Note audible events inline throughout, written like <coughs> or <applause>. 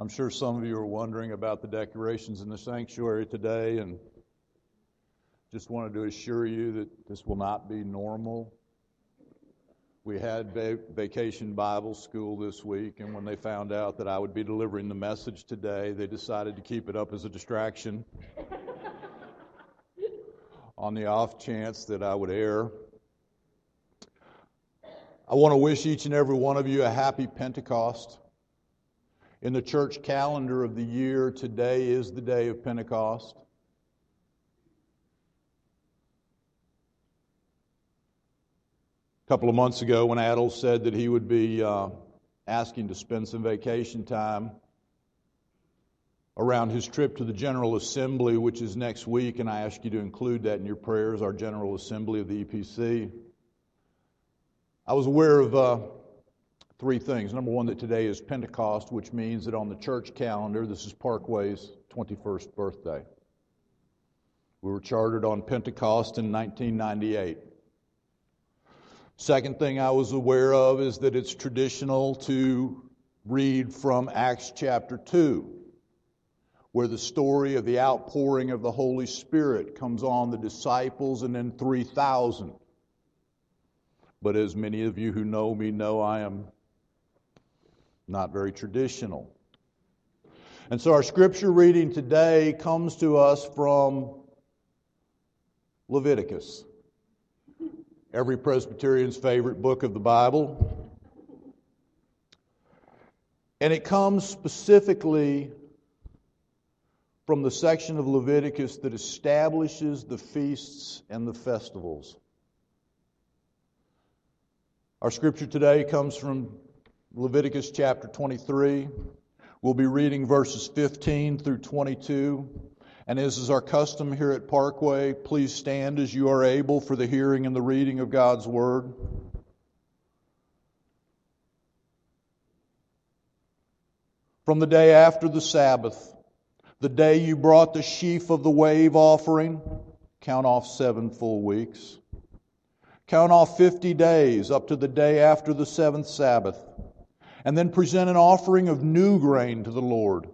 I'm sure some of you are wondering about the decorations in the sanctuary today, and just wanted to assure you that this will not be normal. We had va- vacation Bible school this week, and when they found out that I would be delivering the message today, they decided to keep it up as a distraction <laughs> on the off chance that I would err. I want to wish each and every one of you a happy Pentecost. In the church calendar of the year, today is the day of Pentecost. A couple of months ago, when Adel said that he would be uh, asking to spend some vacation time around his trip to the General Assembly, which is next week, and I ask you to include that in your prayers, our General Assembly of the EPC. I was aware of uh, three things. Number one, that today is Pentecost, which means that on the church calendar, this is Parkway's 21st birthday. We were chartered on Pentecost in 1998. Second thing I was aware of is that it's traditional to read from Acts chapter 2, where the story of the outpouring of the Holy Spirit comes on the disciples and then 3,000. But as many of you who know me know, I am not very traditional. And so our scripture reading today comes to us from Leviticus, every Presbyterian's favorite book of the Bible. And it comes specifically from the section of Leviticus that establishes the feasts and the festivals. Our scripture today comes from Leviticus chapter 23. We'll be reading verses 15 through 22. And as is our custom here at Parkway, please stand as you are able for the hearing and the reading of God's Word. From the day after the Sabbath, the day you brought the sheaf of the wave offering, count off seven full weeks. Count off 50 days up to the day after the seventh Sabbath and then present an offering of new grain to the Lord.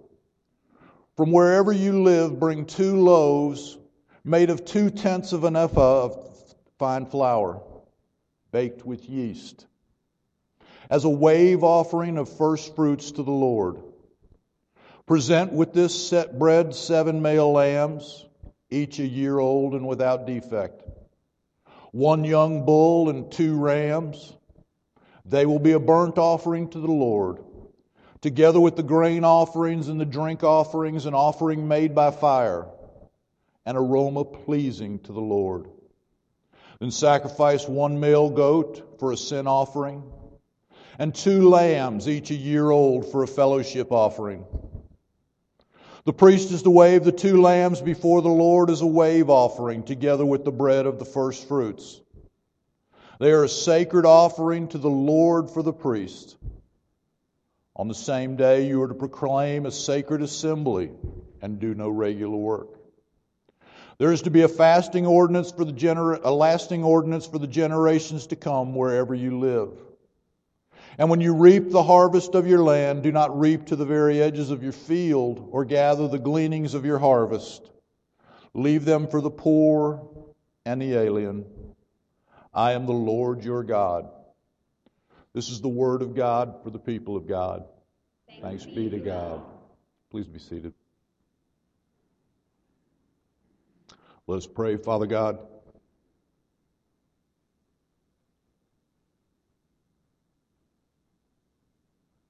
From wherever you live, bring two loaves made of two tenths of an ephah of fine flour, baked with yeast, as a wave offering of first fruits to the Lord. Present with this set bread seven male lambs, each a year old and without defect, one young bull and two rams they will be a burnt offering to the Lord, together with the grain offerings and the drink offerings, an offering made by fire, an aroma pleasing to the Lord. Then sacrifice one male goat for a sin offering, and two lambs, each a year old, for a fellowship offering. The priest is to wave the two lambs before the Lord as a wave offering, together with the bread of the first fruits. They are a sacred offering to the Lord for the priest. On the same day, you are to proclaim a sacred assembly and do no regular work. There is to be a fasting ordinance for the gener- a lasting ordinance for the generations to come wherever you live. And when you reap the harvest of your land, do not reap to the very edges of your field or gather the gleanings of your harvest. Leave them for the poor and the alien I am the Lord your God. This is the word of God for the people of God. Thanks, Thanks be to God. Please be seated. Let us pray, Father God.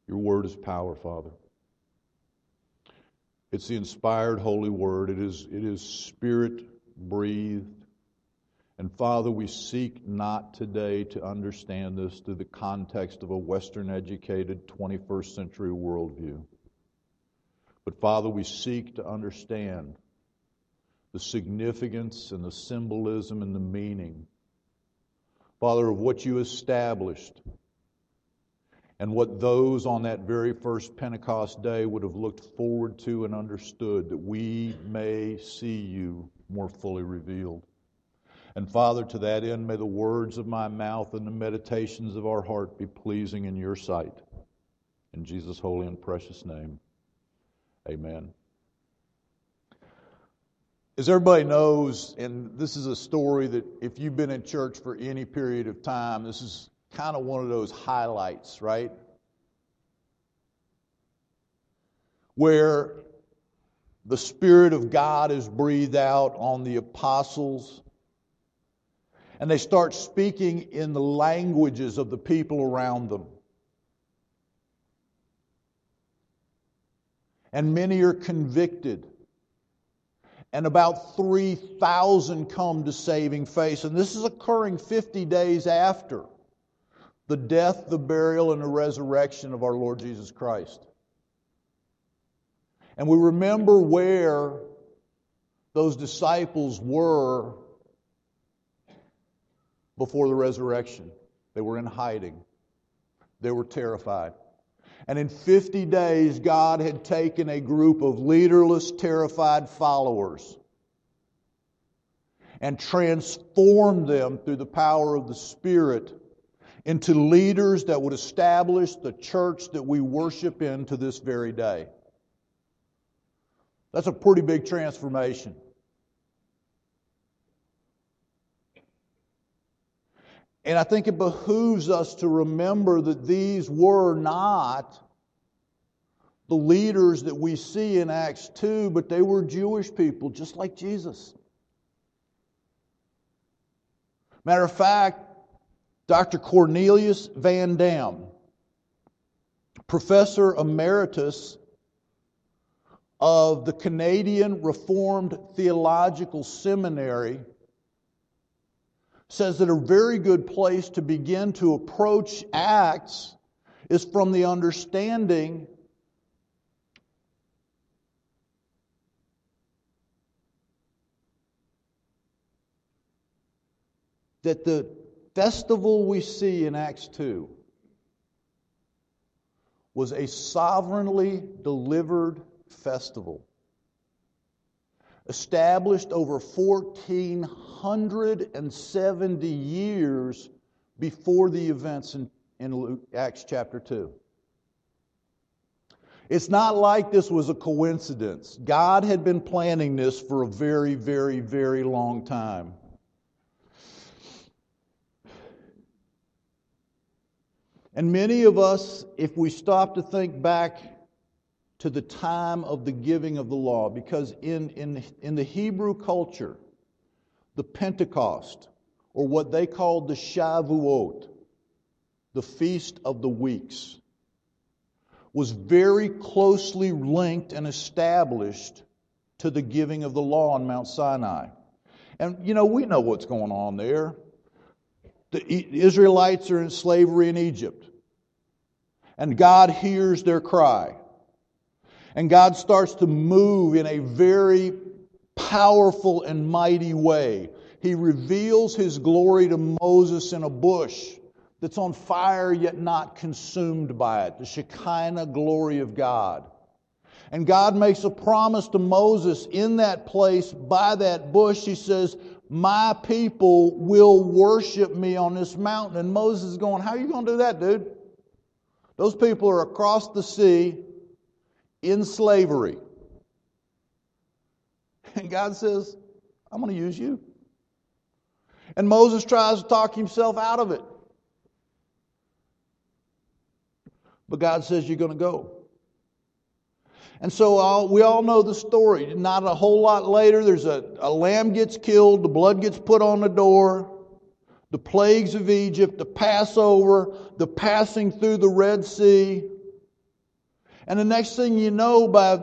Your word is power, Father. It's the inspired holy word. It is, it is spirit breathed. And Father, we seek not today to understand this through the context of a Western educated 21st century worldview. But Father, we seek to understand the significance and the symbolism and the meaning, Father, of what you established and what those on that very first Pentecost day would have looked forward to and understood, that we may see you more fully revealed. And Father, to that end, may the words of my mouth and the meditations of our heart be pleasing in your sight. In Jesus' holy and precious name, Amen. As everybody knows, and this is a story that if you've been in church for any period of time, this is kind of one of those highlights, right? Where the Spirit of God is breathed out on the apostles, and they start speaking in the languages of the people around them. And many are convicted. And about 3,000 come to saving faith. And this is occurring 50 days after the death, the burial, and the resurrection of our Lord Jesus Christ. And we remember where those disciples were before the resurrection. They were in hiding, they were terrified. And in 50 days, God had taken a group of leaderless, terrified followers and transformed them through the power of the Spirit into leaders that would establish the church that we worship in to this very day. That's a pretty big transformation. And I think it behooves us to remember that these were not the leaders that we see in Acts 2, but they were Jewish people, just like Jesus. Matter of fact, Dr. Cornelius Van Dam, professor emeritus of the Canadian Reformed Theological Seminary, says that a very good place to begin to approach Acts is from the understanding that the festival we see in Acts 2 was a sovereignly delivered festival established over 1,470 years before the events in, in Luke, Acts chapter 2. It's not like this was a coincidence. God had been planning this for a very, very, very long time. And many of us, if we stop to think back to the time of the giving of the law because in, in, in the Hebrew culture, the Pentecost, or what they called the Shavuot, the Feast of the Weeks, was very closely linked and established to the giving of the law on Mount Sinai. And, you know, we know what's going on there. The Israelites are in slavery in Egypt. And God hears their cry. And God starts to move in a very powerful and mighty way. He reveals his glory to Moses in a bush that's on fire yet not consumed by it, the Shekinah glory of God. And God makes a promise to Moses in that place by that bush. He says, My people will worship me on this mountain. And Moses is going, How are you going to do that, dude? Those people are across the sea in slavery. And God says, I'm going to use you. And Moses tries to talk himself out of it. But God says, You're going to go. And so all, we all know the story. Not a whole lot later, there's a, a lamb gets killed, the blood gets put on the door, the plagues of Egypt, the Passover, the passing through the Red Sea. And the next thing you know, by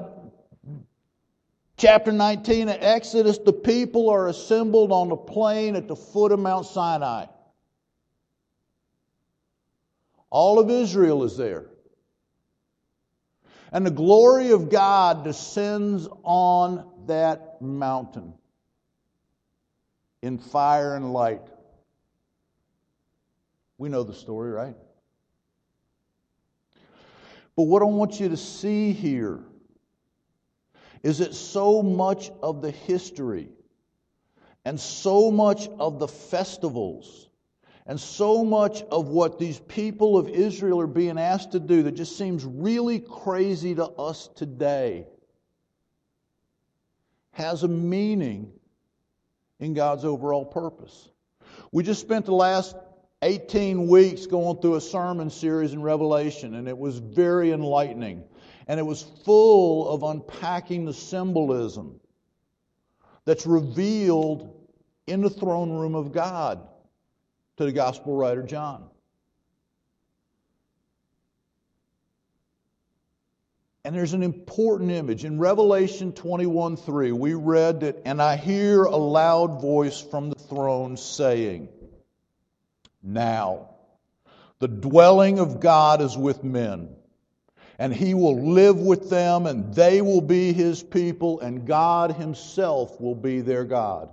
chapter 19 of Exodus, the people are assembled on the plain at the foot of Mount Sinai. All of Israel is there. And the glory of God descends on that mountain in fire and light. We know the story, right? But what I want you to see here is that so much of the history and so much of the festivals and so much of what these people of Israel are being asked to do that just seems really crazy to us today has a meaning in God's overall purpose. We just spent the last 18 weeks going through a sermon series in Revelation, and it was very enlightening. And it was full of unpacking the symbolism that's revealed in the throne room of God to the gospel writer John. And there's an important image. In Revelation 21 3, we read that, and I hear a loud voice from the throne saying, Now, the dwelling of God is with men, and he will live with them, and they will be his people, and God himself will be their God.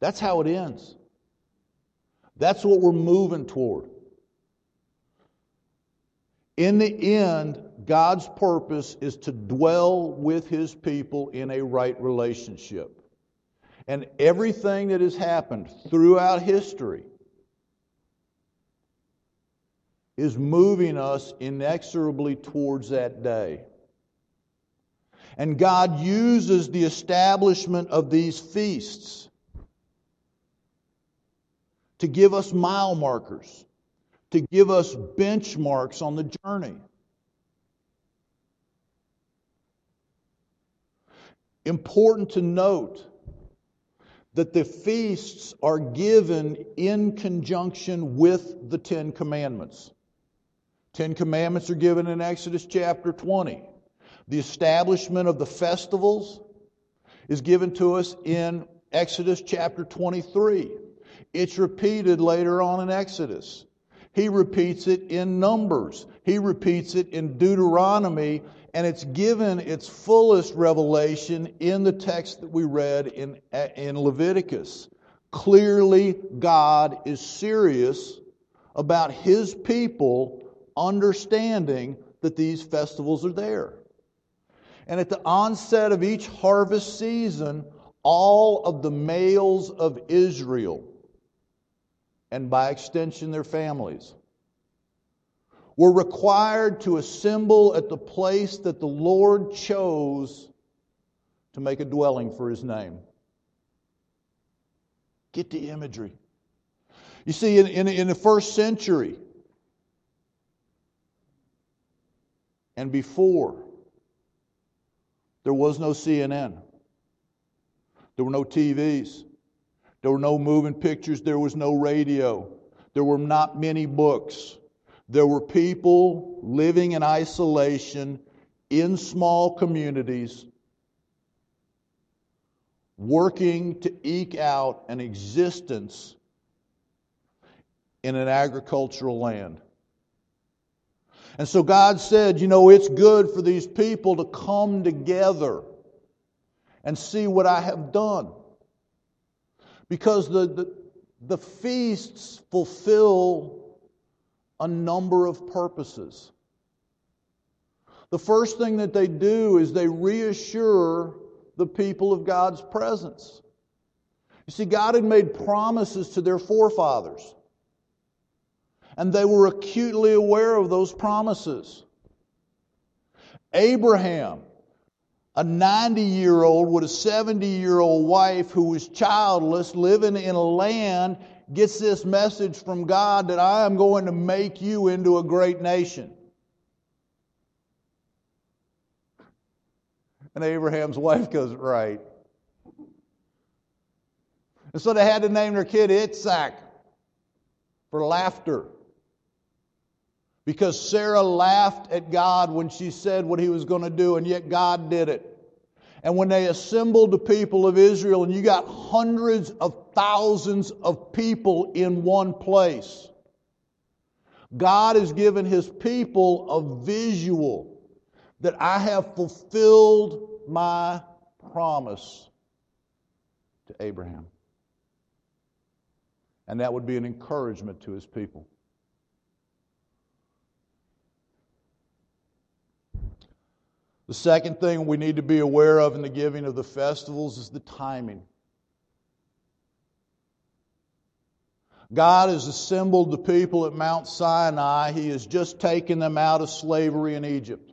That's how it ends. That's what we're moving toward. In the end, God's purpose is to dwell with his people in a right relationship. And everything that has happened throughout history is moving us inexorably towards that day. And God uses the establishment of these feasts to give us mile markers to give us benchmarks on the journey. Important to note that the feasts are given in conjunction with the Ten Commandments. Ten Commandments are given in Exodus chapter 20. The establishment of the festivals is given to us in Exodus chapter 23. It's repeated later on in Exodus. He repeats it in Numbers. He repeats it in Deuteronomy, and it's given its fullest revelation in the text that we read in, in Leviticus. Clearly, God is serious about His people understanding that these festivals are there. And at the onset of each harvest season, all of the males of Israel and by extension their families, were required to assemble at the place that the Lord chose to make a dwelling for his name. Get the imagery. You see, in, in, in the first century and before, there was no CNN. There were no TVs. There were no moving pictures. There was no radio. There were not many books. There were people living in isolation in small communities, working to eke out an existence in an agricultural land. And so God said, you know, it's good for these people to come together and see what I have done because the, the, the feasts fulfill a number of purposes. The first thing that they do is they reassure the people of God's presence. You see, God had made promises to their forefathers, and they were acutely aware of those promises. Abraham a 90 year old with a 70 year old wife who was childless, living in a land, gets this message from God that I am going to make you into a great nation. And Abraham's wife goes, Right. And so they had to name their kid Itzhak for laughter. Because Sarah laughed at God when she said what he was going to do, and yet God did it. And when they assembled the people of Israel, and you got hundreds of thousands of people in one place, God has given his people a visual that I have fulfilled my promise to Abraham. And that would be an encouragement to his people. The second thing we need to be aware of in the giving of the festivals is the timing. God has assembled the people at Mount Sinai. He has just taken them out of slavery in Egypt.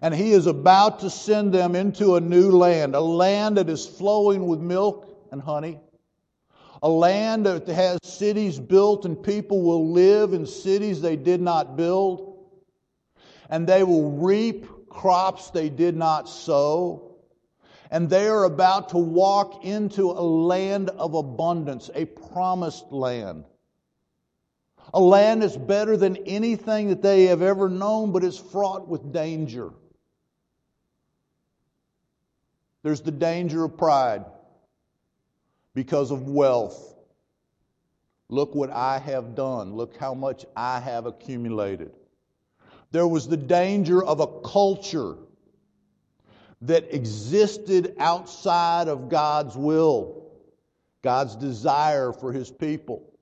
And He is about to send them into a new land, a land that is flowing with milk and honey a land that has cities built and people will live in cities they did not build, and they will reap crops they did not sow. And they are about to walk into a land of abundance, a promised land. A land that's better than anything that they have ever known, but is fraught with danger. There's the danger of pride because of wealth. Look what I have done. Look how much I have accumulated. There was the danger of a culture that existed outside of God's will, God's desire for His people.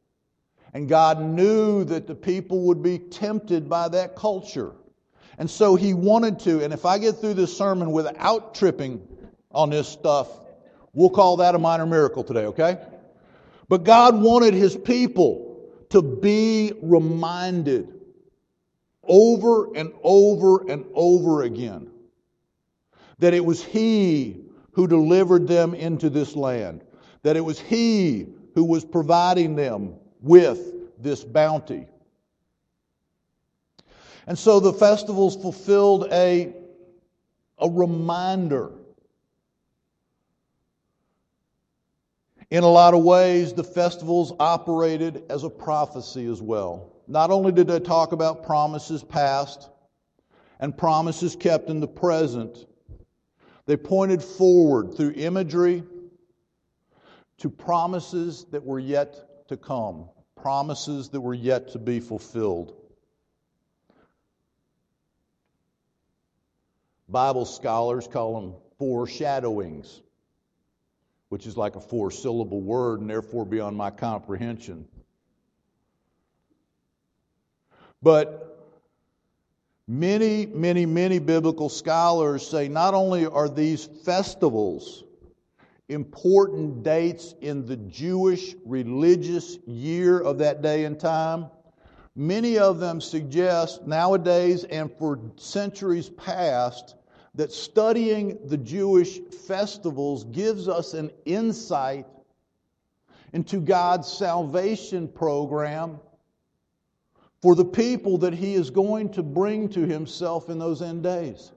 And God knew that the people would be tempted by that culture. And so He wanted to, and if I get through this sermon without tripping on this stuff, we'll call that a minor miracle today, okay? But God wanted His people to be reminded over and over and over again that it was He who delivered them into this land, that it was He who was providing them with this bounty. And so the festivals fulfilled a, a reminder. In a lot of ways, the festivals operated as a prophecy as well. Not only did they talk about promises past and promises kept in the present, they pointed forward through imagery to promises that were yet to come, promises that were yet to be fulfilled. Bible scholars call them foreshadowings, which is like a four syllable word and therefore beyond my comprehension. But Many, many, many biblical scholars say not only are these festivals important dates in the Jewish religious year of that day and time, many of them suggest nowadays and for centuries past that studying the Jewish festivals gives us an insight into God's salvation program for the people that he is going to bring to himself in those end days.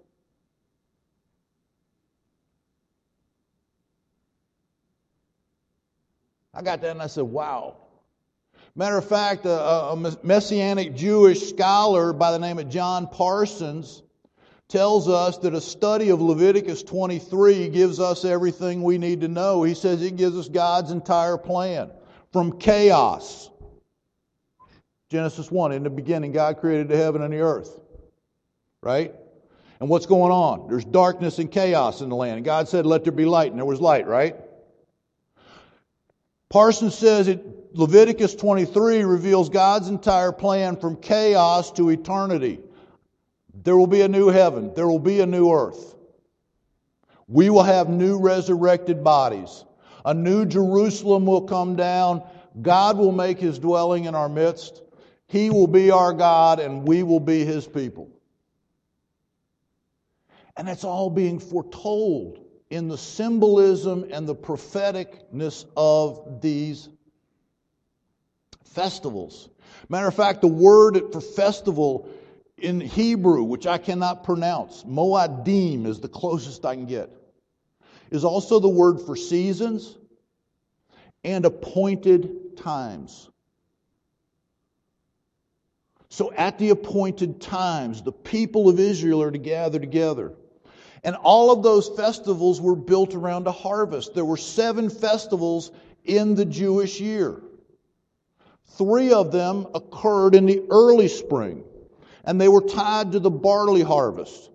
I got that and I said, wow. Matter of fact, a, a, messianic Jewish scholar by the name of John Parsons tells us that a study of Leviticus 23 gives us everything we need to know. He says it gives us God's entire plan from chaos Genesis 1, in the beginning, God created the heaven and the earth. Right? And what's going on? There's darkness and chaos in the land. And God said, Let there be light, and there was light, right? Parsons says it, Leviticus 23 reveals God's entire plan from chaos to eternity. There will be a new heaven, there will be a new earth. We will have new resurrected bodies. A new Jerusalem will come down. God will make his dwelling in our midst. He will be our God and we will be his people. And it's all being foretold in the symbolism and the propheticness of these festivals. Matter of fact, the word for festival in Hebrew, which I cannot pronounce, Moadim is the closest I can get, is also the word for seasons and appointed times. So at the appointed times, the people of Israel are to gather together. And all of those festivals were built around a harvest. There were seven festivals in the Jewish year. Three of them occurred in the early spring, and they were tied to the barley harvest.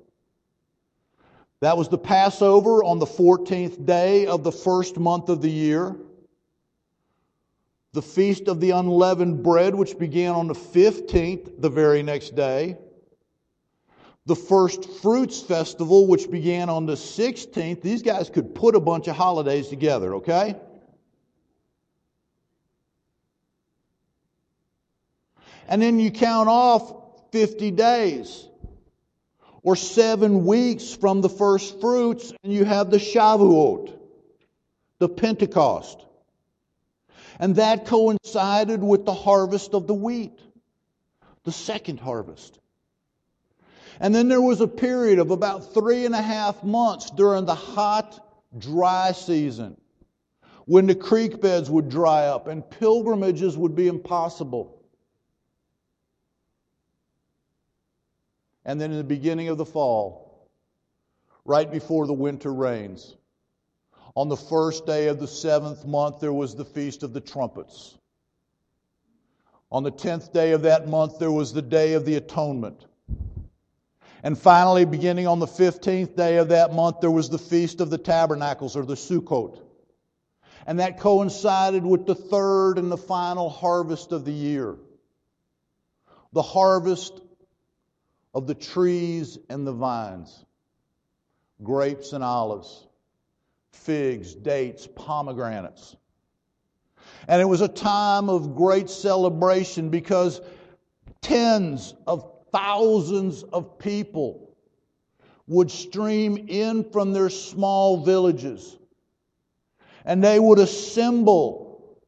That was the Passover on the 14th day of the first month of the year the feast of the unleavened bread, which began on the 15th, the very next day, the first fruits festival, which began on the 16th. These guys could put a bunch of holidays together, okay? And then you count off 50 days. or seven weeks from the first fruits, and you have the Shavuot, the Pentecost. And that coincided with the harvest of the wheat, the second harvest. And then there was a period of about three and a half months during the hot, dry season when the creek beds would dry up and pilgrimages would be impossible. And then in the beginning of the fall, right before the winter rains, on the first day of the seventh month, there was the Feast of the Trumpets. On the tenth day of that month, there was the Day of the Atonement. And finally, beginning on the 15th day of that month, there was the Feast of the Tabernacles, or the Sukkot. And that coincided with the third and the final harvest of the year. The harvest of the trees and the vines, grapes and olives, figs, dates, pomegranates. And it was a time of great celebration because tens of thousands of people would stream in from their small villages. And they would assemble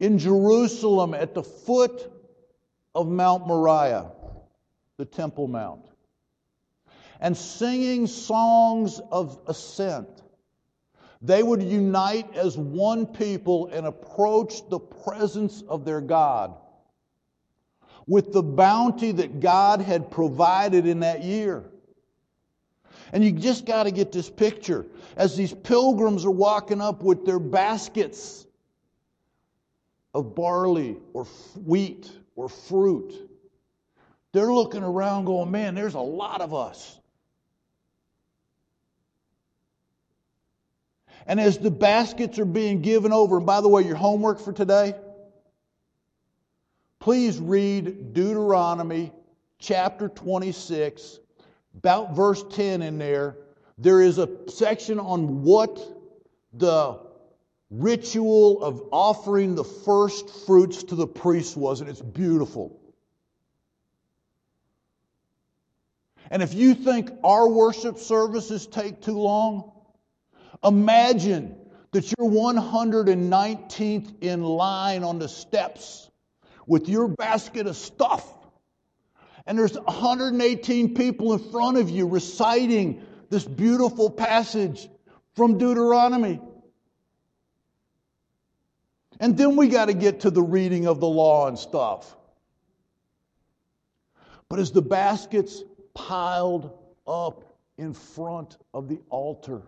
in Jerusalem at the foot of Mount Moriah, the Temple Mount, and singing songs of ascent. They would unite as one people and approach the presence of their God with the bounty that God had provided in that year. And you just got to get this picture. As these pilgrims are walking up with their baskets of barley or wheat or fruit, they're looking around going, man, there's a lot of us. And as the baskets are being given over, and by the way, your homework for today, please read Deuteronomy chapter 26, about verse 10 in there. There is a section on what the ritual of offering the first fruits to the priest was, and it's beautiful. And if you think our worship services take too long, imagine that you're 119th in line on the steps with your basket of stuff. And there's 118 people in front of you reciting this beautiful passage from Deuteronomy. And then we got to get to the reading of the law and stuff. But as the baskets piled up in front of the altar.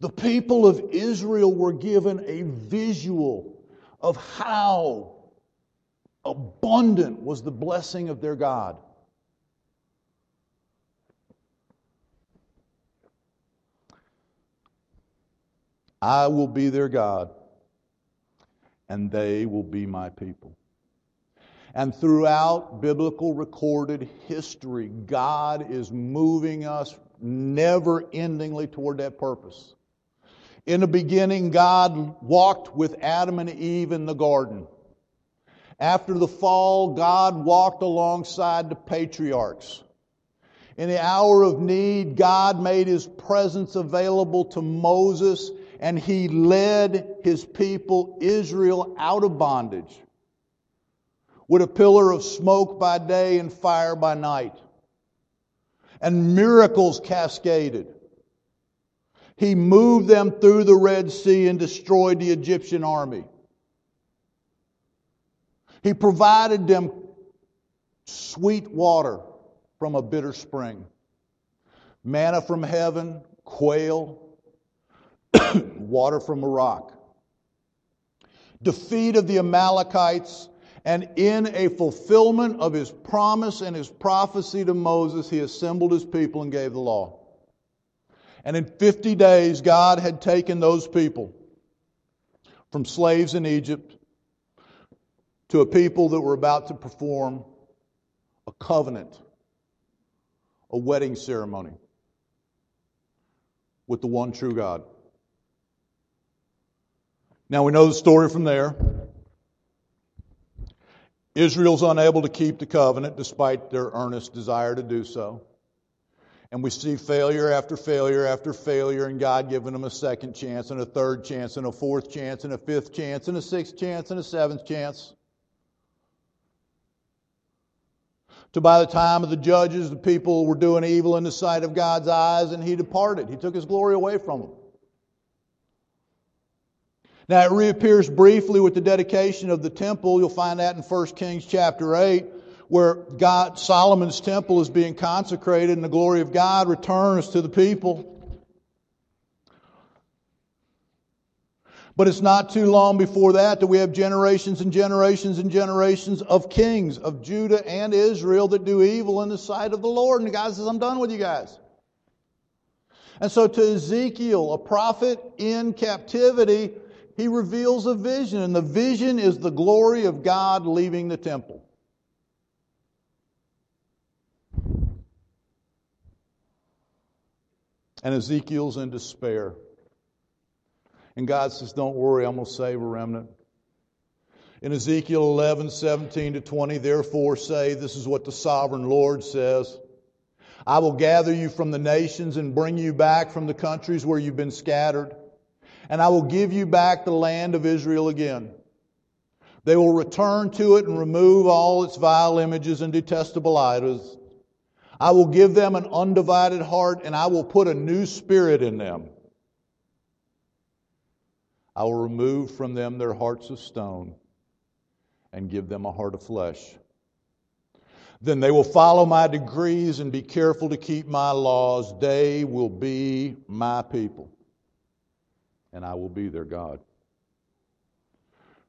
The people of Israel were given a visual of how abundant was the blessing of their God. I will be their God, and they will be my people. And throughout biblical recorded history, God is moving us never endingly toward that purpose. In the beginning, God walked with Adam and Eve in the garden. After the fall, God walked alongside the patriarchs. In the hour of need, God made his presence available to Moses and he led his people, Israel, out of bondage with a pillar of smoke by day and fire by night. And miracles cascaded. He moved them through the Red Sea and destroyed the Egyptian army. He provided them sweet water from a bitter spring, manna from heaven, quail, <coughs> water from a rock. Defeat of the Amalekites and in a fulfillment of his promise and his prophecy to Moses, he assembled his people and gave the law. And in 50 days, God had taken those people from slaves in Egypt to a people that were about to perform a covenant, a wedding ceremony with the one true God. Now we know the story from there. Israel's unable to keep the covenant despite their earnest desire to do so. And we see failure after failure after failure, and God giving them a second chance, and a third chance, and a fourth chance, and a fifth chance, and a sixth chance, and a seventh chance. To by the time of the judges, the people were doing evil in the sight of God's eyes, and he departed. He took his glory away from them. Now it reappears briefly with the dedication of the temple. You'll find that in 1 Kings chapter 8, where God, Solomon's temple is being consecrated and the glory of God returns to the people. But it's not too long before that that we have generations and generations and generations of kings of Judah and Israel that do evil in the sight of the Lord. And God says, I'm done with you guys. And so to Ezekiel, a prophet in captivity, he reveals a vision, and the vision is the glory of God leaving the temple. And Ezekiel's in despair. And God says, Don't worry, I'm going to save a remnant. In Ezekiel 11, 17 to 20, therefore say, This is what the sovereign Lord says. I will gather you from the nations and bring you back from the countries where you've been scattered and I will give you back the land of Israel again. They will return to it and remove all its vile images and detestable idols. I will give them an undivided heart, and I will put a new spirit in them. I will remove from them their hearts of stone and give them a heart of flesh. Then they will follow my decrees and be careful to keep my laws. They will be my people and I will be their God.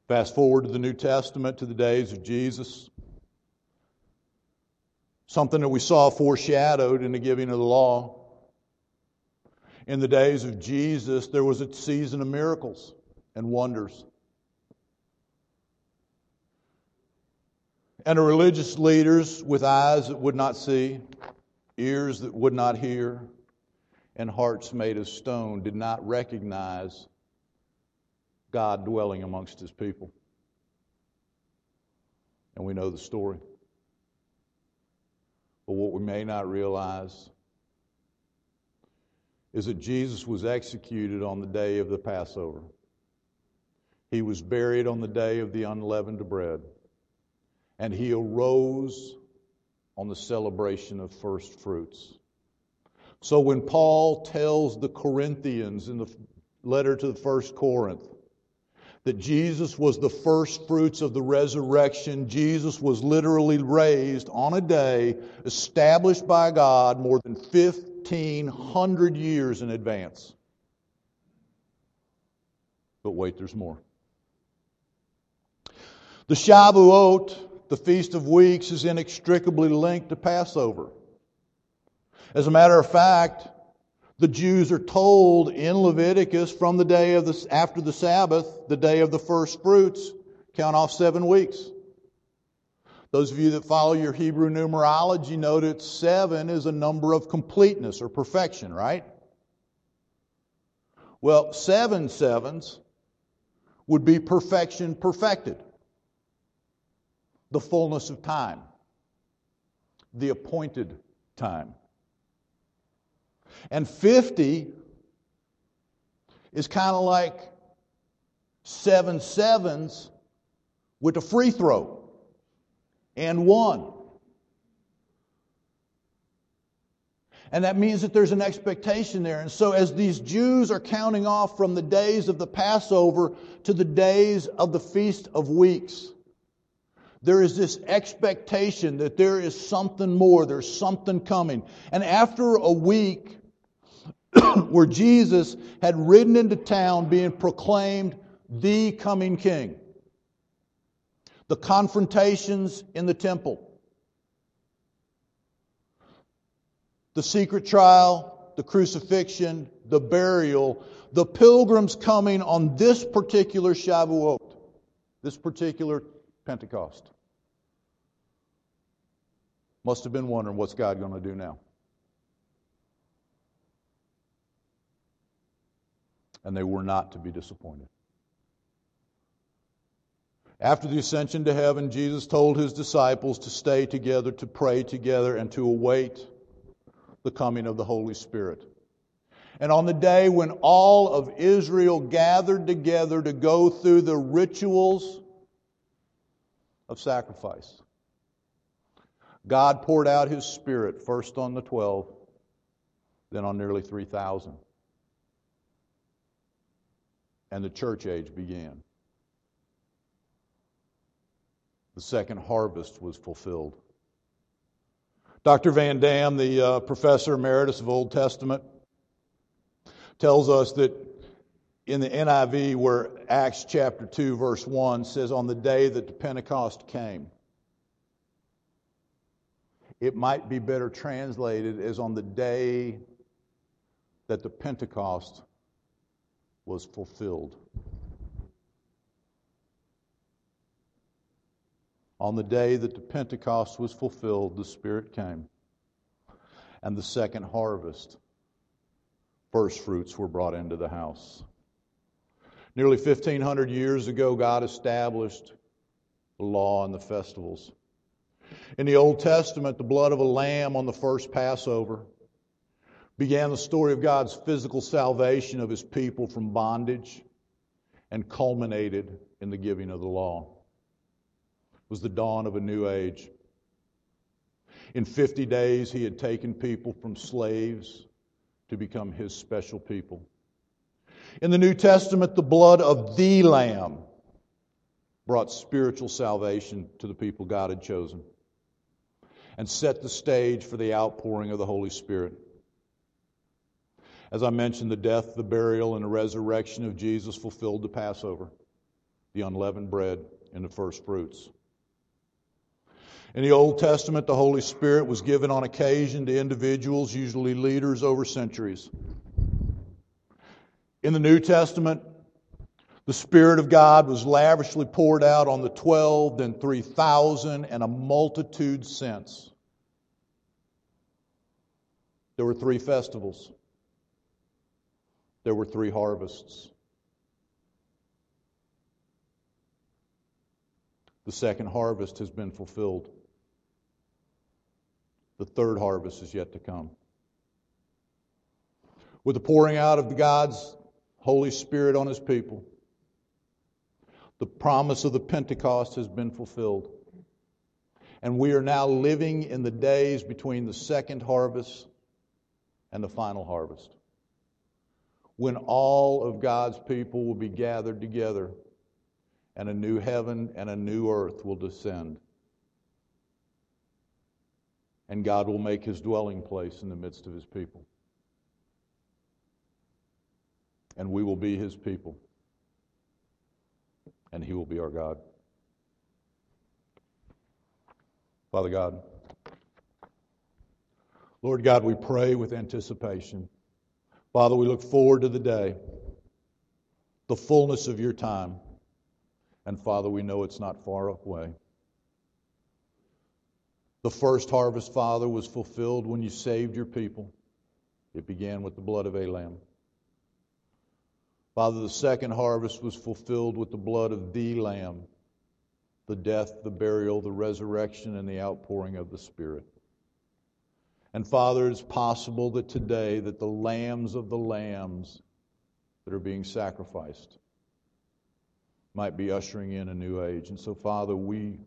Fast forward to the New Testament to the days of Jesus. Something that we saw foreshadowed in the giving of the law. In the days of Jesus, there was a season of miracles and wonders. And the religious leaders with eyes that would not see, ears that would not hear, and hearts made of stone did not recognize God dwelling amongst his people. And we know the story. But what we may not realize is that Jesus was executed on the day of the Passover. He was buried on the day of the unleavened bread. And he arose on the celebration of first fruits. So when Paul tells the Corinthians in the letter to the first Corinth that Jesus was the first fruits of the resurrection, Jesus was literally raised on a day established by God more than 1500 years in advance. But wait, there's more. The Shavuot, the Feast of Weeks, is inextricably linked to Passover. As a matter of fact, the Jews are told in Leviticus from the day of the, after the Sabbath, the day of the first fruits, count off seven weeks. Those of you that follow your Hebrew numerology know that seven is a number of completeness or perfection, right? Well, seven sevens would be perfection perfected. The fullness of time. The appointed time. And 50 is kind of like seven sevens with a free throw and one. And that means that there's an expectation there. And so, as these Jews are counting off from the days of the Passover to the days of the Feast of Weeks, there is this expectation that there is something more, there's something coming. And after a week, <clears throat> where Jesus had ridden into town being proclaimed the coming king. The confrontations in the temple, the secret trial, the crucifixion, the burial, the pilgrims coming on this particular Shavuot, this particular Pentecost. Must have been wondering what's God going to do now? And they were not to be disappointed. After the ascension to heaven, Jesus told his disciples to stay together, to pray together, and to await the coming of the Holy Spirit. And on the day when all of Israel gathered together to go through the rituals of sacrifice, God poured out his Spirit first on the 12, then on nearly 3,000. And the church age began. The second harvest was fulfilled. Dr. Van Dam, the uh, professor emeritus of Old Testament, tells us that in the NIV, where Acts chapter 2, verse 1 says, On the day that the Pentecost came, it might be better translated as on the day that the Pentecost was fulfilled. On the day that the Pentecost was fulfilled, the Spirit came. And the second harvest, first fruits were brought into the house. Nearly 1,500 years ago, God established the law and the festivals. In the Old Testament, the blood of a lamb on the first Passover began the story of God's physical salvation of his people from bondage and culminated in the giving of the law It was the dawn of a new age. In 50 days, he had taken people from slaves to become his special people. In the New Testament, the blood of the Lamb brought spiritual salvation to the people God had chosen and set the stage for the outpouring of the Holy Spirit. As I mentioned, the death, the burial, and the resurrection of Jesus fulfilled the Passover, the unleavened bread, and the first fruits. In the Old Testament, the Holy Spirit was given on occasion to individuals, usually leaders, over centuries. In the New Testament, the Spirit of God was lavishly poured out on the 12, then 3,000, and a multitude since. There were three festivals, there were three harvests. The second harvest has been fulfilled. The third harvest is yet to come. With the pouring out of God's Holy Spirit on His people, the promise of the Pentecost has been fulfilled. And we are now living in the days between the second harvest and the final harvest. When all of God's people will be gathered together and a new heaven and a new earth will descend and God will make his dwelling place in the midst of his people. And we will be his people, and he will be our God. Father God, Lord God, we pray with anticipation. Father, we look forward to the day, the fullness of your time. And Father, we know it's not far away. The first harvest, Father, was fulfilled when you saved your people. It began with the blood of a lamb. Father, the second harvest was fulfilled with the blood of the Lamb, the death, the burial, the resurrection, and the outpouring of the Spirit. And Father, it's possible that today that the lambs of the lambs that are being sacrificed might be ushering in a new age. And so, Father, we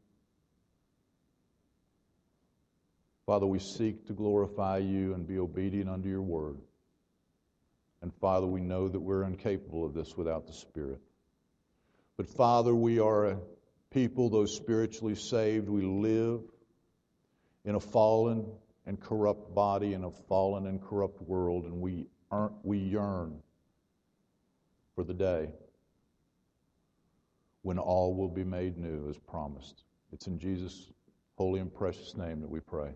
Father, we seek to glorify you and be obedient unto your word. And Father, we know that we're incapable of this without the Spirit. But Father, we are a people, though spiritually saved, we live in a fallen and corrupt body in a fallen and corrupt world, and we, we yearn for the day when all will be made new as promised. It's in Jesus' holy and precious name that we pray.